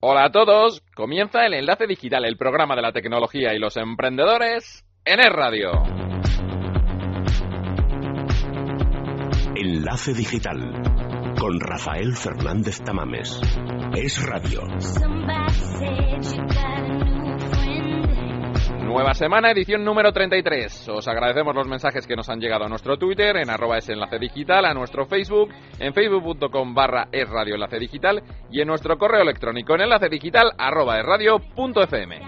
Hola a todos, comienza el Enlace Digital, el programa de la tecnología y los emprendedores en Es Radio. Enlace Digital con Rafael Fernández Tamames. Es Radio. Nueva semana, edición número 33. Os agradecemos los mensajes que nos han llegado a nuestro Twitter, en arroba es enlace digital, a nuestro Facebook, en facebook.com barra es radio enlace digital y en nuestro correo electrónico en enlace digital arroba es radio punto fm.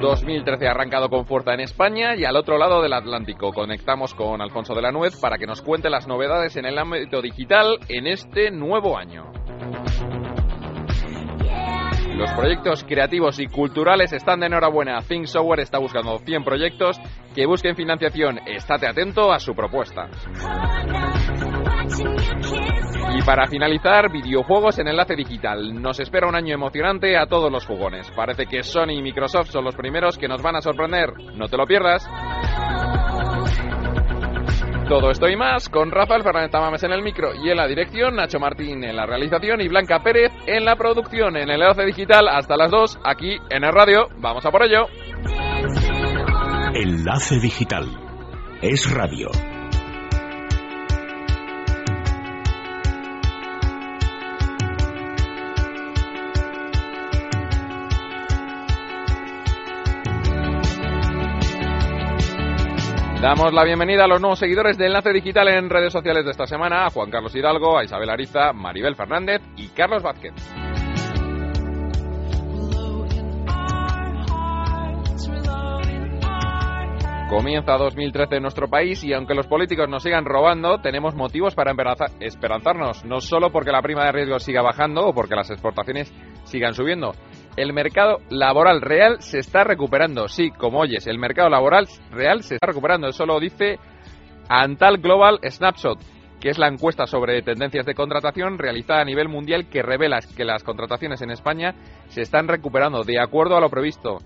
2013 ha arrancado con fuerza en España y al otro lado del Atlántico conectamos con Alfonso de la Nuez para que nos cuente las novedades en el ámbito digital en este nuevo año. Los proyectos creativos y culturales están de enhorabuena. Think Software está buscando 100 proyectos que busquen financiación. Estate atento a su propuesta. Y para finalizar, videojuegos en enlace digital. Nos espera un año emocionante a todos los jugones. Parece que Sony y Microsoft son los primeros que nos van a sorprender. No te lo pierdas. Todo esto y más con Rafael Fernández Tamames en el micro y en la dirección, Nacho Martín en la realización y Blanca Pérez en la producción en el enlace digital hasta las 2 aquí en el radio. Vamos a por ello. Enlace Digital. Es Radio. Damos la bienvenida a los nuevos seguidores de Enlace Digital en redes sociales de esta semana, a Juan Carlos Hidalgo, a Isabel Ariza, Maribel Fernández y Carlos Vázquez. Comienza 2013 en nuestro país y aunque los políticos nos sigan robando, tenemos motivos para esperanzarnos, no solo porque la prima de riesgo siga bajando o porque las exportaciones sigan subiendo. El mercado laboral real se está recuperando. Sí, como oyes, el mercado laboral real se está recuperando. Eso lo dice Antal Global Snapshot, que es la encuesta sobre tendencias de contratación realizada a nivel mundial que revela que las contrataciones en España se están recuperando de acuerdo a lo previsto.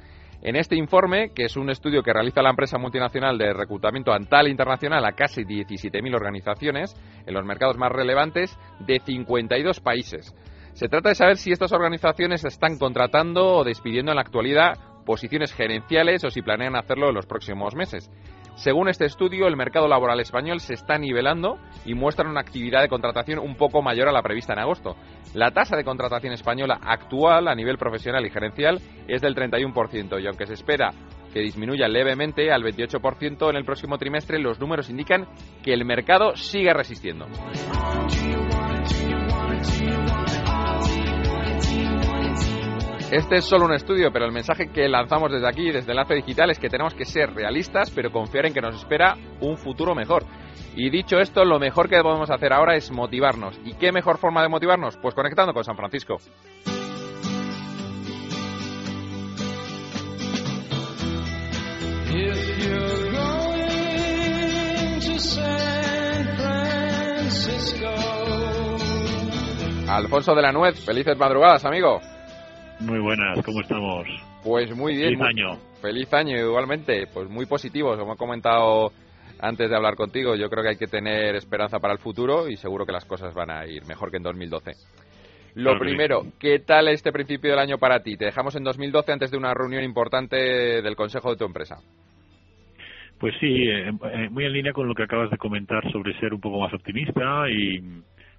En este informe, que es un estudio que realiza la empresa multinacional de reclutamiento Antal Internacional a casi 17.000 organizaciones en los mercados más relevantes de 52 países. Se trata de saber si estas organizaciones están contratando o despidiendo en la actualidad posiciones gerenciales o si planean hacerlo en los próximos meses. Según este estudio, el mercado laboral español se está nivelando y muestra una actividad de contratación un poco mayor a la prevista en agosto. La tasa de contratación española actual a nivel profesional y gerencial es del 31% y aunque se espera que disminuya levemente al 28% en el próximo trimestre, los números indican que el mercado sigue resistiendo. Este es solo un estudio, pero el mensaje que lanzamos desde aquí, desde Enlace Digital, es que tenemos que ser realistas, pero confiar en que nos espera un futuro mejor. Y dicho esto, lo mejor que podemos hacer ahora es motivarnos. ¿Y qué mejor forma de motivarnos? Pues conectando con San Francisco. Alfonso de la Nuez, felices madrugadas, amigo. Muy buenas, ¿cómo estamos? Pues muy bien. Feliz año. Feliz año igualmente, pues muy positivos, como he comentado antes de hablar contigo, yo creo que hay que tener esperanza para el futuro y seguro que las cosas van a ir mejor que en 2012. Lo Claro primero, ¿qué tal este principio del año para ti? Te dejamos en 2012 antes de una reunión importante del consejo de tu empresa. Pues sí, eh, eh, muy en línea con lo que acabas de comentar sobre ser un poco más optimista y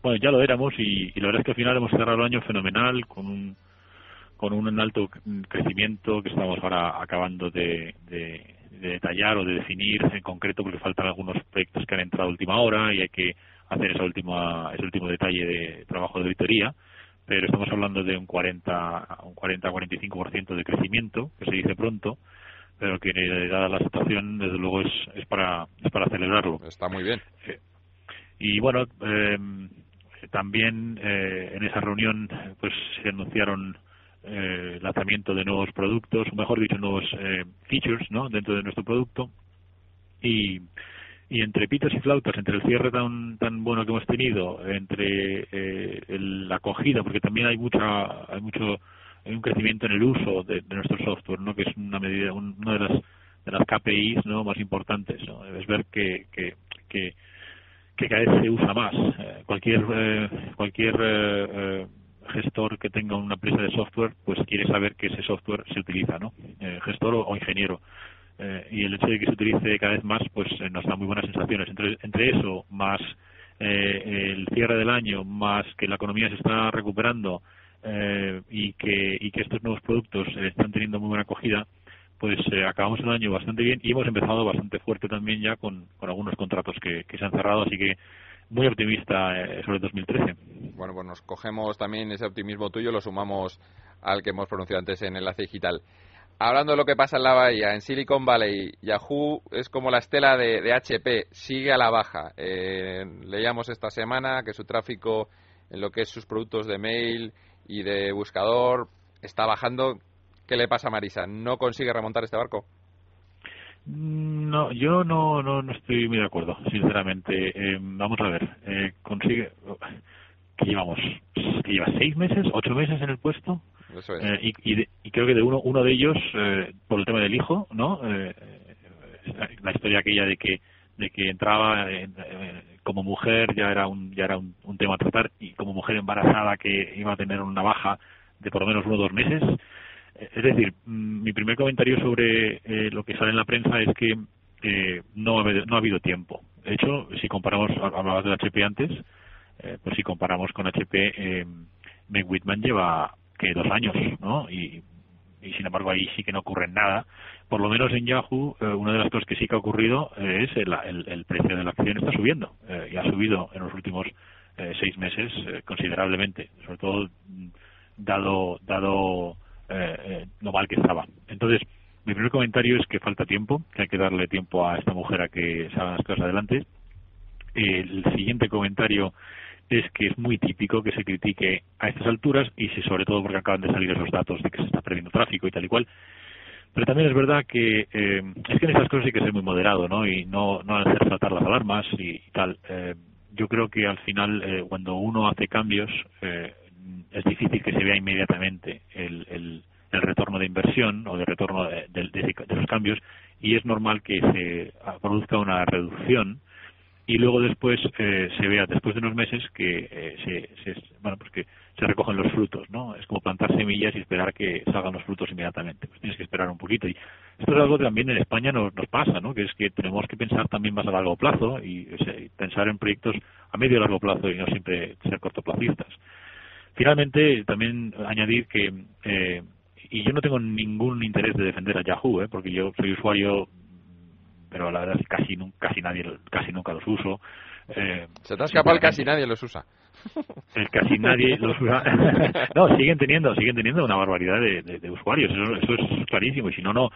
bueno, ya lo éramos y, y la verdad es que al final hemos cerrado el año fenomenal con un con un alto crecimiento que estamos ahora acabando de, de- de detallar o de definir en concreto porque faltan algunos proyectos que han entrado a última hora y hay que hacer esa última, ese último detalle de trabajo de auditoría pero estamos hablando de un 40 un 40 45% de crecimiento que se dice pronto pero que eh, dada la situación desde luego es, es para es para celebrarlo Está muy bien. y bueno eh, también eh, en esa reunión pues se anunciaron eh, lanzamiento de nuevos productos o mejor dicho nuevos eh, features no dentro de nuestro producto y y entre pitos y flautas, entre el cierre tan tan bueno que hemos tenido, entre eh, el- la acogida, porque también hay mucha hay mucho hay un crecimiento en el uso de, de nuestro software, ¿no? Que es una medida un- una de las de las KPIs, ¿no? Más importantes. Es ver que que, que que cada vez se usa más. cualquier cualquier gestor que tenga una empresa de software, pues quiere saber que ese software se utiliza, ¿no? gestor o, ingeniero. y el hecho de que se utilice cada vez más, pues nos da muy buenas sensaciones. Entre, entre eso, más el cierre del año, más que la economía se está recuperando, eh, y, que, y que estos nuevos productos eh, están teniendo muy buena acogida, pues eh, acabamos el año bastante bien y hemos empezado bastante fuerte también ya con, con algunos contratos que, que se han cerrado, así que muy optimista sobre el 2013. Bueno, pues nos cogemos también ese optimismo tuyo, lo sumamos al que hemos pronunciado antes en Enlace Digital. Hablando de lo que pasa en la bahía, en Silicon Valley, Yahoo es como la estela de, de HP, sigue a la baja. leíamos esta semana que su tráfico en lo que es sus productos de mail y de buscador está bajando. ¿Qué le pasa a Marisa? ¿No consigue remontar este barco? No, yo no, no, no estoy muy de acuerdo, sinceramente. Eh, vamos a ver, eh, consigue. que llevamos? ¿Que lleva seis meses, ocho meses en el puesto? Eso es. Eh, y, y, creo que de uno, uno de ellos, por el tema del hijo, ¿no? la historia aquella de que de que entraba como mujer ya era un ya era un, tema a tratar y como mujer embarazada que iba a tener una baja de por lo menos uno o dos meses eh, es decir mm, mi primer comentario sobre eh, lo que sale en la prensa es que eh, no, ha, no ha habido tiempo de hecho si comparamos hablabas de HP antes pues si comparamos con HP eh, Meg Whitman lleva que dos años no y sin embargo ahí sí que no ocurre nada. Por lo menos en Yahoo, eh, una de las cosas que sí que ha ocurrido eh, es el, el, precio de la acción está subiendo eh, y ha subido en los últimos seis meses considerablemente, sobre todo mm, dado dado lo mal que estaba. Entonces, mi primer comentario es que falta tiempo, que hay que darle tiempo a esta mujer a que se las cosas adelante. El siguiente comentario es que es muy típico que se critique a estas alturas y si sobre todo porque acaban de salir esos datos de que se está perdiendo tráfico y tal y cual. Pero también es verdad que eh, es que en estas cosas hay que ser muy moderado, ¿no? Y no, no hacer saltar las alarmas y, tal. Eh, yo creo que al final eh, cuando uno hace cambios es difícil que se vea inmediatamente el, el, el retorno de inversión o de retorno de, de los cambios y es normal que se produzca una reducción y luego después eh, se vea después de unos meses que eh, se, bueno pues que se recogen los frutos no es como plantar semillas y esperar que salgan los frutos inmediatamente. Pues tienes que esperar un poquito y esto es algo que también en España nos, nos pasa no que es que tenemos que pensar también más a largo plazo y, pensar en proyectos a medio y largo plazo y no siempre ser cortoplacistas. Finalmente también añadir que eh, y yo no tengo ningún interés de defender a Yahoo ¿eh? porque yo soy usuario pero la verdad es que casi, casi, nadie, casi nunca los uso. Eh, Se te ha escapado casi nadie los usa. Casi nadie los usa. no, siguen teniendo, siguen teniendo una barbaridad de, usuarios, eso, es clarísimo. Y si no, no,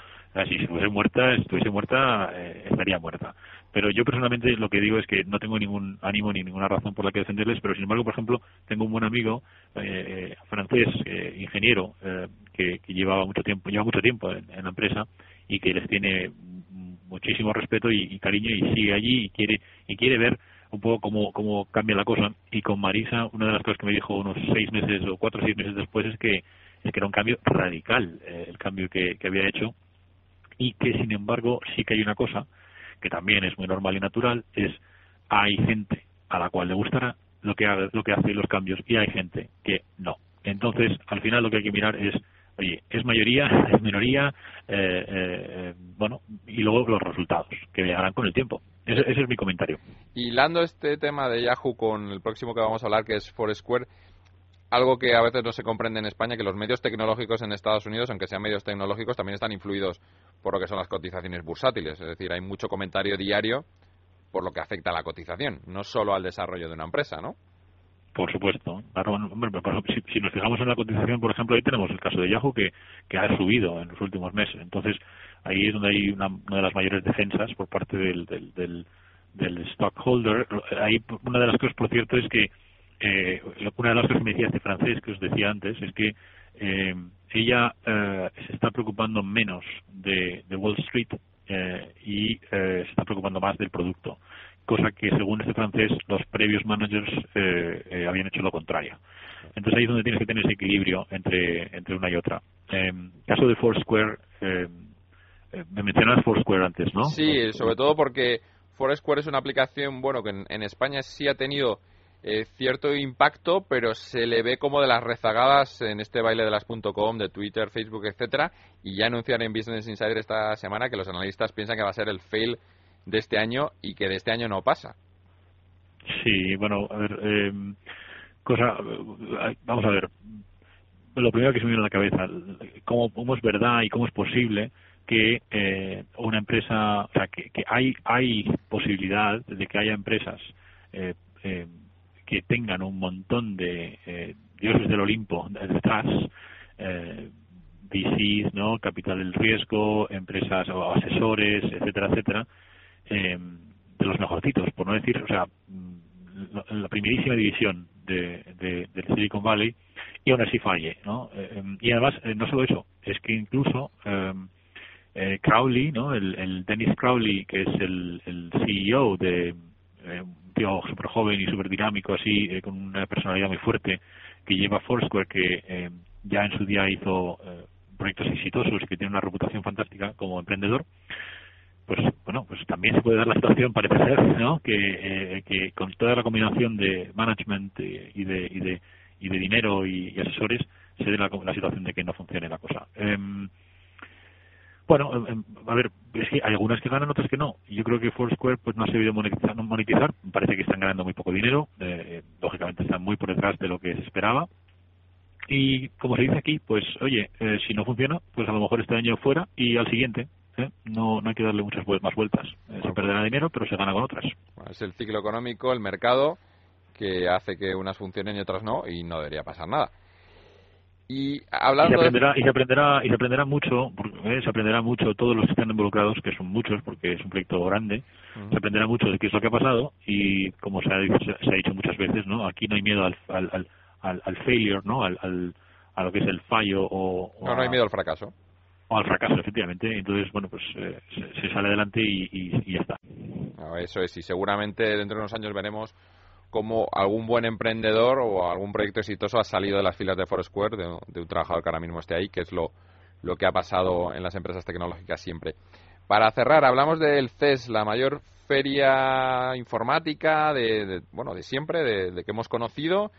si estuviese muerta, estuviese muerta, eh, estaría muerta. Pero yo personalmente lo que digo es que no tengo ningún ánimo ni ninguna razón por la que defenderles, pero sin embargo, por ejemplo, tengo un buen amigo eh, francés, ingeniero, que, que llevaba mucho tiempo, lleva mucho tiempo en la empresa y que les tiene muchísimo respeto y, cariño y sigue allí y quiere y quiere ver un poco cómo, cómo cambia la cosa. Y con Marisa una de las cosas que me dijo unos seis meses o cuatro o seis meses después es que es que era un cambio radical eh, el cambio que, que había hecho. Y que sin embargo sí que hay una cosa que también es muy normal y natural es hay gente a la cual le gustará lo que lo que hace los cambios y hay gente que no. Entonces al final lo que hay que mirar es oye, es mayoría, es minoría, eh, eh, bueno, y luego los resultados, que llegarán con el tiempo. Ese, es mi comentario. Hilando este tema de Yahoo con el próximo que vamos a hablar, que es Foursquare, algo que a veces no se comprende en España, que los medios tecnológicos en Estados Unidos, aunque sean medios tecnológicos, también están influidos por lo que son las cotizaciones bursátiles. Es decir, hay mucho comentario diario por lo que afecta a la cotización, no solo al desarrollo de una empresa, ¿no? Por supuesto. si, nos fijamos en la cotización, por ejemplo, ahí tenemos el caso de Yahoo que, que ha subido en los últimos meses. Entonces, ahí es donde hay una, de las mayores defensas por parte del, del, del, stockholder. Ahí, una de las cosas, por cierto, es que eh, una de las cosas que me decía este francés que os decía antes es que eh, ella eh, se está preocupando menos de, de Wall Street eh, y eh, se está preocupando más del producto cosa que según este francés los previos managers eh, eh, habían hecho lo contrario. Entonces ahí es donde tienes que tener ese equilibrio entre, entre una y otra. Eh, caso de Foursquare, eh, me mencionabas Foursquare antes, ¿no? Sí, sobre todo porque Foursquare es una aplicación, bueno, que en, España sí ha tenido eh, cierto impacto, pero se le ve como de las rezagadas en este baile de las .com, de Twitter, Facebook, etcétera, y ya anuncian en Business Insider esta semana que los analistas piensan que va a ser el fail de este año y que de este año no pasa. Sí, bueno, a ver, eh, cosa, vamos a ver, lo primero que se me viene a la cabeza, ¿cómo, cómo es verdad y cómo es posible que eh, una empresa, o sea, que, hay, hay posibilidad de que haya empresas eh, eh, que tengan un montón de eh, dioses del Olimpo detrás, eh, VCs, ¿no? Capital del riesgo, empresas o asesores, etcétera, etcétera, eh, de los mejorcitos, por no decir, o sea, la primerísima división de, de, Silicon Valley y aún así falle, ¿no? Eh, y además, eh, no solo eso, es que incluso eh, eh, Crowley, ¿no? El, el, Dennis Crowley, que es el, el CEO de eh, un tío súper joven y súper dinámico, así, eh, con una personalidad muy fuerte, que lleva Foursquare, que ya en su día hizo eh, proyectos exitosos y que tiene una reputación fantástica como emprendedor, pues bueno, pues también se puede dar la situación, parece ser, ¿no? Que, eh, que con toda la combinación de management y de, y de, y de dinero y, asesores, se dé la, la, situación de que no funcione la cosa. Eh, bueno, em, em, a ver, es que hay algunas que ganan, otras que no. Yo creo que Foursquare pues no ha sabido monetizar, monetizar. Parece que están ganando muy poco dinero. Eh, lógicamente están muy por detrás de lo que se esperaba. Y como se dice aquí, pues oye, eh, si no funciona, pues a lo mejor este año fuera y al siguiente. ¿Eh? No, no hay que darle muchas más vueltas. Eh, se perderá dinero, pero se gana con otras. Bueno, es el ciclo económico, el mercado, que hace que unas funcionen y otras no, y no debería pasar nada. Y hablando y se aprenderá de... y se aprenderá y se aprenderá mucho, porque, ¿eh? se aprenderá mucho todos los que están involucrados, que son muchos porque es un proyecto grande, uh -huh. se aprenderá mucho de qué es lo que ha pasado y como se ha, se ha dicho muchas veces, ¿no? Aquí no hay miedo al al al, al failure, ¿no? Al, al, a lo que es el fallo o, o no, no hay miedo al fracaso. O al fracaso, efectivamente. Entonces, bueno, pues eh, se, sale adelante y, ya está. Eso es, y seguramente dentro de unos años veremos como algún buen emprendedor o algún proyecto exitoso ha salido de las filas de Foursquare, de, un trabajador que ahora mismo esté ahí, que es lo, lo que ha pasado en las empresas tecnológicas siempre. Para cerrar, hablamos del CES, la mayor feria informática de, bueno de siempre, de, que hemos conocido.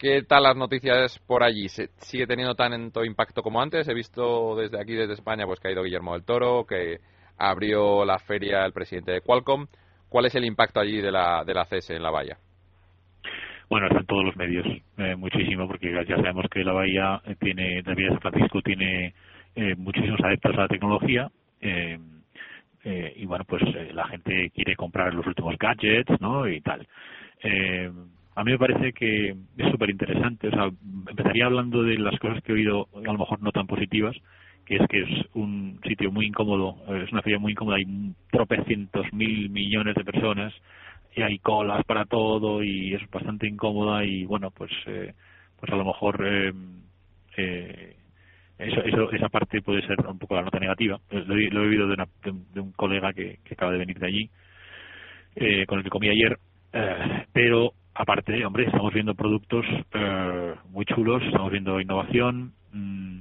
¿Qué tal las noticias por allí? ¿Se ¿Sigue teniendo tanto impacto como antes? He visto desde aquí, desde España, pues que ha ido Guillermo del Toro, que abrió la feria el presidente de Qualcomm. ¿Cuál es el impacto allí de la, de la CES en la valla? Bueno, están todos los medios, eh, muchísimo, porque ya sabemos que la Bahía tiene, la San Francisco tiene eh, muchísimos adeptos a la tecnología. Eh, eh, y bueno, pues eh, la gente quiere comprar los últimos gadgets, ¿no? Y tal. Eh, a mí me parece que es súper interesante. O sea, empezaría hablando de las cosas que he oído, a lo mejor no tan positivas, que es que es un sitio muy incómodo, es una feria muy incómoda, hay tropecientos mil millones de personas y hay colas para todo y es bastante incómoda y bueno pues eh, pues a lo mejor eh, eh, eso, eso esa parte puede ser un poco la nota negativa lo, he, lo he oído de, una, de, un colega que, que acaba de venir de allí eh, con el que comí ayer eh, pero aparte hombre estamos viendo productos eh, muy chulos estamos viendo innovación mmm,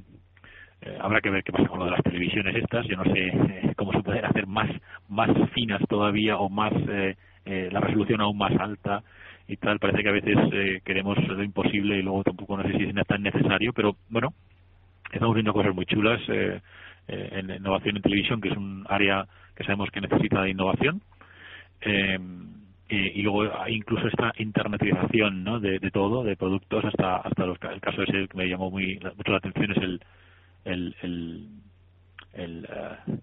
habrá que ver qué pasa con lo de las televisiones estas yo no sé eh, cómo se pueden hacer más más finas todavía o más eh, la resolución aún más alta y tal. Parece que a veces queremos lo imposible y luego tampoco no sé si es tan necesario, pero bueno, estamos viendo cosas muy chulas en innovación en televisión, que es un área que sabemos que necesita de innovación. Eh, y luego incluso esta internacionalización ¿no? de, de todo, de productos, hasta hasta los, el caso ese que me llamó muy mucho la atención es el el el, el uh,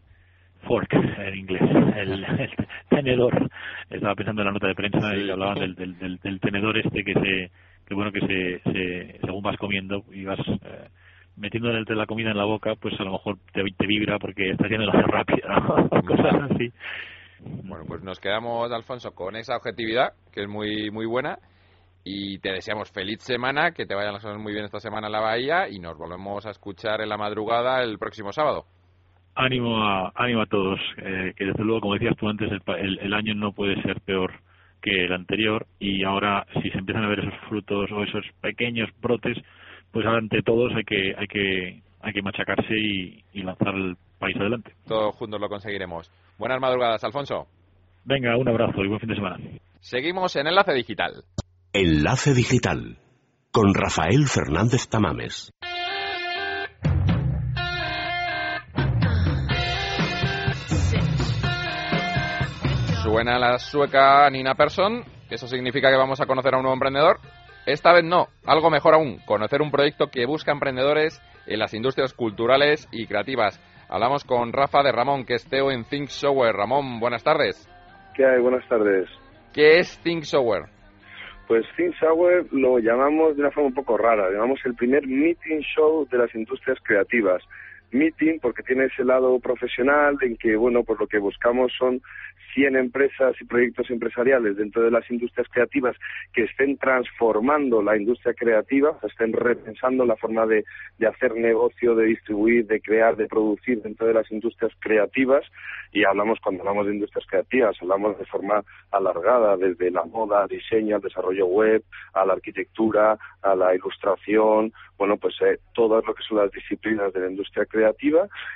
fork en inglés, el, el, tenedor. Estaba pensando en la nota de prensa y hablaban del, del, del, del tenedor este que se, que bueno que se, se según vas comiendo y vas eh, metiendo la comida en la boca, pues a lo mejor te, te vibra porque estás yendo rápido, ¿no? cosas así. Bueno, pues nos quedamos, Alfonso, con esa objetividad, que es muy muy buena, y te deseamos feliz semana, que te vayan las cosas muy bien esta semana en la Bahía, y nos volvemos a escuchar en la madrugada el próximo sábado. Ánimo a ánimo a todos eh, que desde luego como decías tú antes el, el, el, año no puede ser peor que el anterior y ahora si se empiezan a ver esos frutos o esos pequeños brotes pues ahora ante todos hay que hay que hay que machacarse y, y lanzar el país adelante. Todos juntos lo conseguiremos buenas madrugadas Alfonso Venga, un abrazo y buen fin de semana. Seguimos en Enlace Digital. Enlace Digital con Rafael Fernández Tamames. Suena la sueca Nina Persson, eso significa que vamos a conocer a un nuevo emprendedor. Esta vez no, algo mejor aún, conocer un proyecto que busca emprendedores en las industrias culturales y creativas. Hablamos con Rafa de Ramón, que es CEO en Think Software. Ramón, buenas tardes. ¿Qué hay? Buenas tardes. ¿Qué es Think Software? Pues Think Software lo llamamos de una forma un poco rara, llamamos el primer meeting show de las industrias creativas meeting porque tiene ese lado profesional en que, bueno, pues lo que buscamos son 100 empresas y proyectos empresariales dentro de las industrias creativas que estén transformando la industria creativa, estén repensando la forma de, de hacer negocio, de distribuir, de crear, de producir dentro de las industrias creativas. Y hablamos, cuando hablamos de industrias creativas, hablamos de forma alargada, desde la moda, diseño, al desarrollo web, a la arquitectura, a la ilustración, bueno, pues eh, todas lo que son las disciplinas de la industria creativa.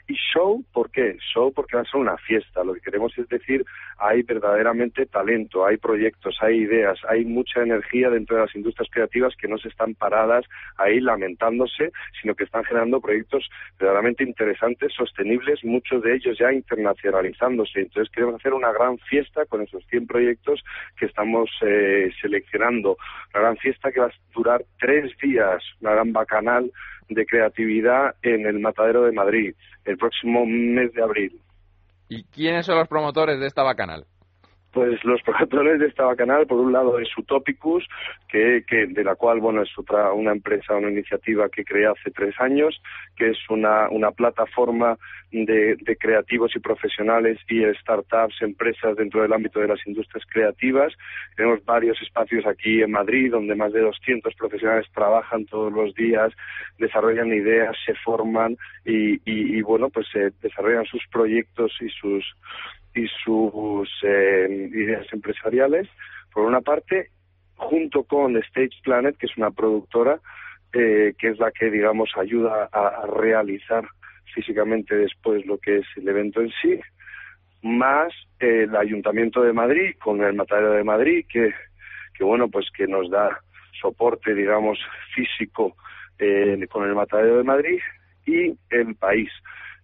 Y show, ¿por qué? Show porque va a ser una fiesta. Lo que queremos es decir hay verdaderamente talento, hay proyectos, hay ideas, hay mucha energía dentro de las industrias creativas que no se están paradas ahí lamentándose, sino que están generando proyectos verdaderamente interesantes, sostenibles, muchos de ellos ya internacionalizándose. Entonces queremos hacer una gran fiesta con esos 100 proyectos que estamos eh, seleccionando. Una gran fiesta que va a durar tres días, una gran bacanal de creatividad en el Matadero de Madrid el próximo mes de abril. ¿Y quiénes son los promotores de esta bacanal? Pues los promotores de esta bacanal, por un lado es Utopicus, que, que, de la cual bueno es otra una empresa, una iniciativa que creé hace tres años, que es una, una plataforma de, de, creativos y profesionales y startups, empresas dentro del ámbito de las industrias creativas. Tenemos varios espacios aquí en Madrid donde más de 200 profesionales trabajan todos los días, desarrollan ideas, se forman y, y, y bueno pues eh, desarrollan sus proyectos y sus y sus eh, ideas empresariales, por una parte, junto con Stage Planet, que es una productora eh, que es la que, digamos, ayuda a, realizar físicamente después lo que es el evento en sí, más el Ayuntamiento de Madrid con el Matadero de Madrid, que, que bueno, pues que nos da soporte, digamos, físico eh, con el Matadero de Madrid, y El País,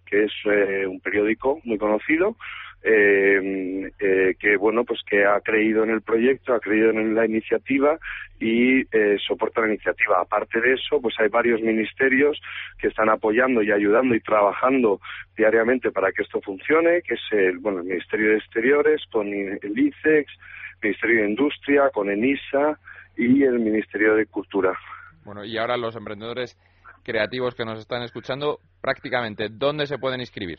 que es eh, un periódico muy conocido, eh, eh, que bueno pues que ha creído en el proyecto, ha creído en la iniciativa y eh, soporta la iniciativa. Aparte de eso, pues hay varios ministerios que están apoyando y ayudando y trabajando diariamente para que esto funcione, que es el bueno el Ministerio de Exteriores con el ICEX, Ministerio de Industria con ENISA y el Ministerio de Cultura. Bueno, y ahora los emprendedores creativos que nos están escuchando, prácticamente, ¿dónde se pueden inscribir?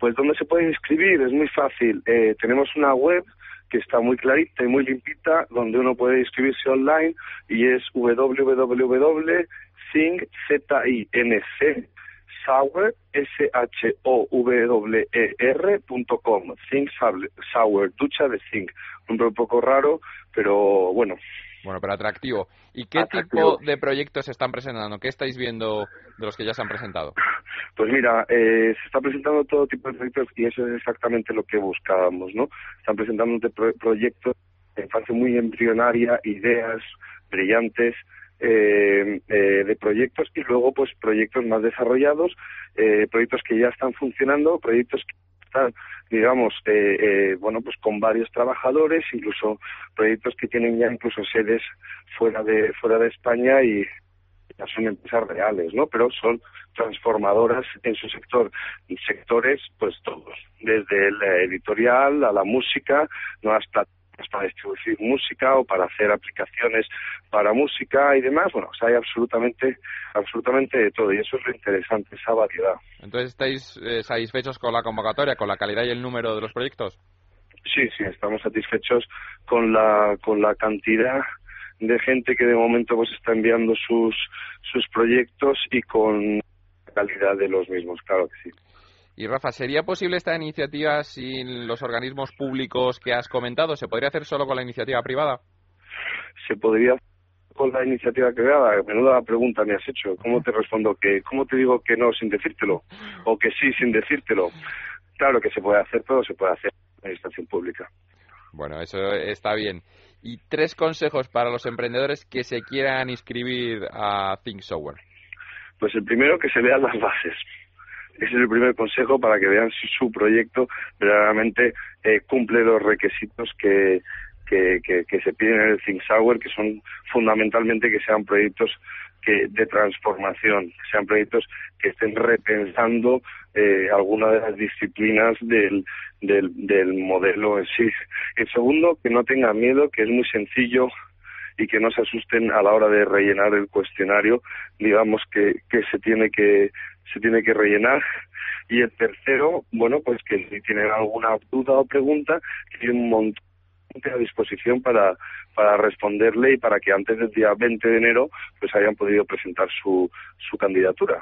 Pues ¿dónde se pueden inscribir? Es muy fácil. Eh, tenemos una web que está muy clarita y muy limpita, donde uno puede inscribirse online y es www.think, Sour, S-H-O-W-E-R.com. Think Sour, ducha de Think. Un nombre un poco raro, pero bueno, bueno, pero atractivo. ¿Y qué atractivo. tipo de proyectos se están presentando? ¿Qué estáis viendo de los que ya se han presentado? Pues mira, eh, se está presentando todo tipo de proyectos y eso es exactamente lo que buscábamos, ¿no? Están presentando pro proyectos en fase muy embrionaria, ideas brillantes, eh, eh, de proyectos y luego pues proyectos más desarrollados, eh, proyectos que ya están funcionando, proyectos que están, digamos, eh, eh, bueno, pues con varios trabajadores, incluso proyectos que tienen ya incluso sedes fuera de fuera de España y ya son empresas reales, ¿no? Pero son transformadoras en su sector sectores, pues todos, desde el editorial a la música, nuevas para distribuir música o para hacer aplicaciones para música y demás. Bueno, o sea, hay absolutamente, absolutamente de todo y eso es lo interesante, esa variedad. Entonces, ¿estáis eh, satisfechos con la convocatoria, con la calidad y el número de los proyectos? Sí, sí, estamos satisfechos con la, con la cantidad de gente que de momento pues está enviando sus, sus proyectos y con la calidad de los mismos, claro que sí. Y Rafa, ¿sería posible esta iniciativa sin los organismos públicos que has comentado? ¿Se podría hacer solo con la iniciativa privada? Se podría con la iniciativa privada. Menuda pregunta me has hecho. ¿Cómo te respondo que, cómo te digo que no sin decírtelo? O que sí sin decírtelo. Claro que se puede hacer, todo se puede hacer. administración pública. Bueno, eso está bien. Y tres consejos para los emprendedores que se quieran inscribir a Think Software. Pues el primero, que se vean las bases. Ese es el primer consejo para que vean si su proyecto verdaderamente eh, cumple los requisitos que, que, se piden en el Think Software, que son fundamentalmente que sean proyectos que de transformación, que sean proyectos que estén repensando eh, alguna de las disciplinas del, del, del modelo en sí. El segundo, que no tengan miedo, que es muy sencillo y que no se asusten a la hora de rellenar el cuestionario, digamos que, que se tiene que se tiene que rellenar y el tercero, bueno, pues que si tienen alguna duda o pregunta, hay un montón a disposición para, para responderle y para que antes del día 20 de enero pues hayan podido presentar su, su candidatura.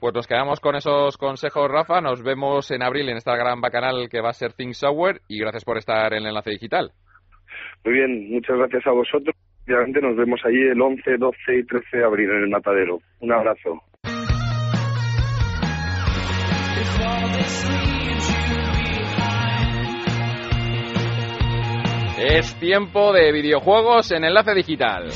Pues nos quedamos con esos consejos, Rafa. Nos vemos en abril en esta gran bacanal que va a ser Think Software y gracias por estar en el enlace digital. Muy bien, muchas gracias a vosotros. Obviamente nos vemos allí el 11, 12 y 13 de abril en el Matadero. Un abrazo. Es tiempo de videojuegos en enlace digital.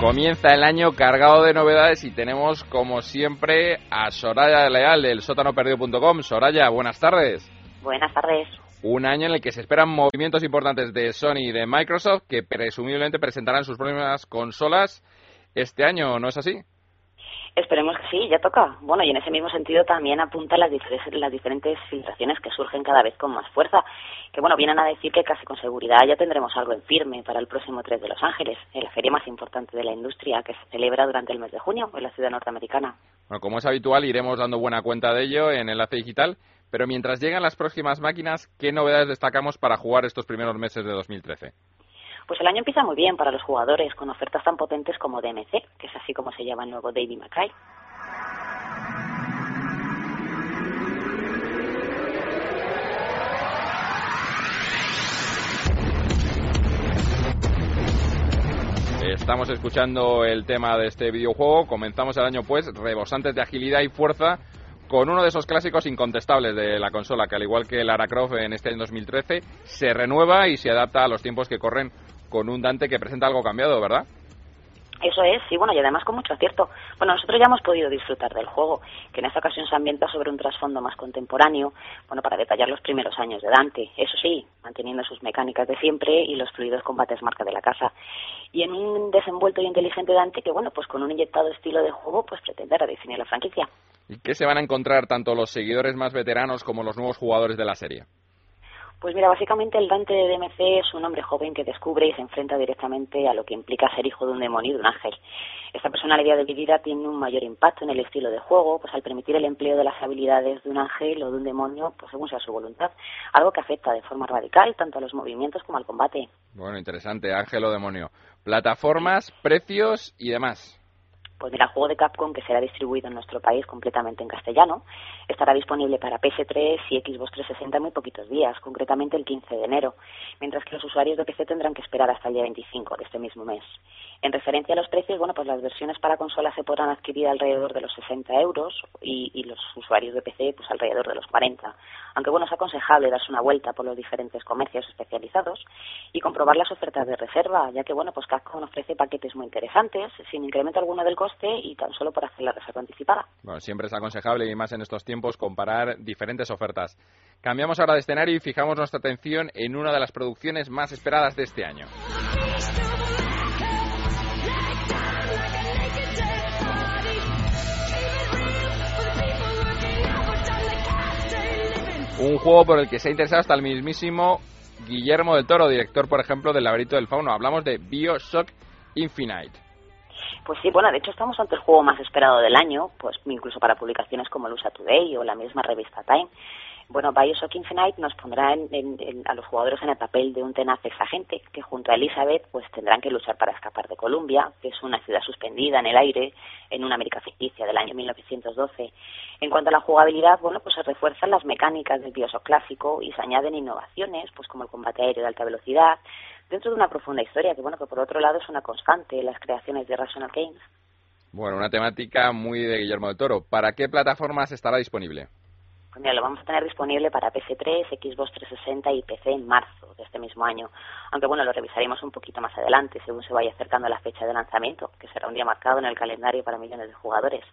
Comienza el año cargado de novedades y tenemos como siempre a Soraya Leal del sótanoperdido.com. Soraya, buenas tardes. Buenas tardes. Un año en el que se esperan movimientos importantes de Sony y de Microsoft que presumiblemente presentarán sus próximas consolas este año, ¿no es así? Esperemos que sí, ya toca. Bueno, y en ese mismo sentido también apunta las, las diferentes filtraciones que surgen cada vez con más fuerza, que bueno, vienen a decir que casi con seguridad ya tendremos algo en firme para el próximo 3 de Los Ángeles, en la feria más importante de la industria que se celebra durante el mes de junio en la ciudad norteamericana. Bueno, como es habitual, iremos dando buena cuenta de ello en Enlace Digital, pero mientras llegan las próximas máquinas, ¿qué novedades destacamos para jugar estos primeros meses de 2013? Pues el año empieza muy bien para los jugadores, con ofertas tan potentes como DMC, que es así como se llama el nuevo David McCray. Estamos escuchando el tema de este videojuego. Comenzamos el año, pues, rebosantes de agilidad y fuerza con uno de esos clásicos incontestables de la consola, que al igual que Lara Croft en este año 2013, se renueva y se adapta a los tiempos que corren con un Dante que presenta algo cambiado, ¿verdad? Eso es, sí, bueno, y además con mucho acierto. Bueno, nosotros ya hemos podido disfrutar del juego, que en esta ocasión se ambienta sobre un trasfondo más contemporáneo, bueno, para detallar los primeros años de Dante, eso sí, manteniendo sus mecánicas de siempre y los fluidos combates marca de la casa. Y en un desenvuelto y inteligente Dante que, bueno, pues con un inyectado estilo de juego, pues pretende redefinir la franquicia. ¿Y qué se van a encontrar tanto los seguidores más veteranos como los nuevos jugadores de la serie? Pues mira, básicamente el Dante de DMC es un hombre joven que descubre y se enfrenta directamente a lo que implica ser hijo de un demonio y de un ángel. Esta personalidad dividida tiene un mayor impacto en el estilo de juego, pues al permitir el empleo de las habilidades de un ángel o de un demonio, pues según sea su voluntad, algo que afecta de forma radical tanto a los movimientos como al combate. Bueno, interesante, ángel o demonio. Plataformas, precios y demás. Pues el juego de Capcom que será distribuido en nuestro país completamente en castellano estará disponible para PS3 y Xbox 360 en muy poquitos días, concretamente el 15 de enero, mientras que los usuarios de PC tendrán que esperar hasta el día 25 de este mismo mes. En referencia a los precios, bueno, pues las versiones para consolas se podrán adquirir alrededor de los 60 euros y, los usuarios de PC pues alrededor de los 40. Aunque bueno, es aconsejable darse una vuelta por los diferentes comercios especializados y comprobar las ofertas de reserva, ya que bueno, pues Capcom ofrece paquetes muy interesantes, sin incremento alguno del y tan solo por hacer la reserva anticipada. Bueno, siempre es aconsejable y más en estos tiempos comparar diferentes ofertas. Cambiamos ahora de escenario y fijamos nuestra atención en una de las producciones más esperadas de este año. Un juego por el que se ha interesado hasta el mismísimo Guillermo del Toro, director, por ejemplo, del Laberinto del Fauno. Hablamos de Bioshock Infinite. Pues sí, bueno, de hecho estamos ante el juego más esperado del año, pues incluso para publicaciones como el USA Today o la misma revista Time. Bueno, Bioshock Infinite nos pondrá a los jugadores en el papel de un tenaz exagente que junto a Elizabeth pues tendrán que luchar para escapar de Columbia, que es una ciudad suspendida en el aire en una América ficticia del año 1912. En cuanto a la jugabilidad, bueno, pues se refuerzan las mecánicas del Bioshock clásico y se añaden innovaciones, pues como el combate aéreo de alta velocidad, dentro de una profunda historia que, bueno, que por otro lado es una constante en las creaciones de Rational Games. Bueno, una temática muy de Guillermo del Toro. ¿Para qué plataformas estará disponible? Pues mira, lo vamos a tener disponible para PC3, Xbox 360 y PC en marzo de este mismo año. Aunque bueno, lo revisaremos un poquito más adelante, según se vaya acercando la fecha de lanzamiento, que será un día marcado en el calendario para millones de jugadores.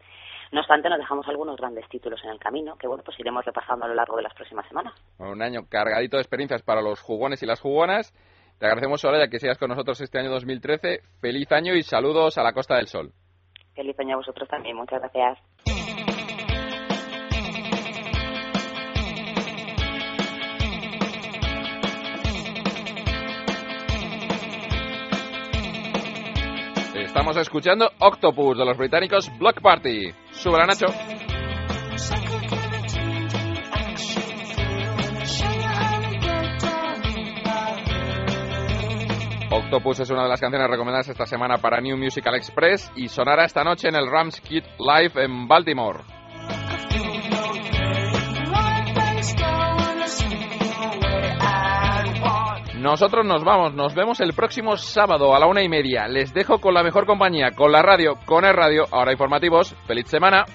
No obstante, nos dejamos algunos grandes títulos en el camino, que bueno, pues iremos repasando a lo largo de las próximas semanas. Un año cargadito de experiencias para los jugones y las jugonas. Te agradecemos, Soraya, que sigas con nosotros este año 2013. Feliz año y saludos a la Costa del Sol. Feliz año a vosotros también. Muchas gracias. Estamos escuchando Octopus de los británicos Block Party. Súbela, Nacho. Octopus es una de las canciones recomendadas esta semana para New Musical Express y sonará esta noche en el Rams Kid Live en Baltimore. Nosotros nos vamos, nos vemos el próximo sábado a la una y media. Les dejo con la mejor compañía, con la radio, con el radio, ahora informativos. ¡Feliz semana!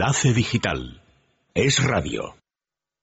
Enlace Digital. Es radio.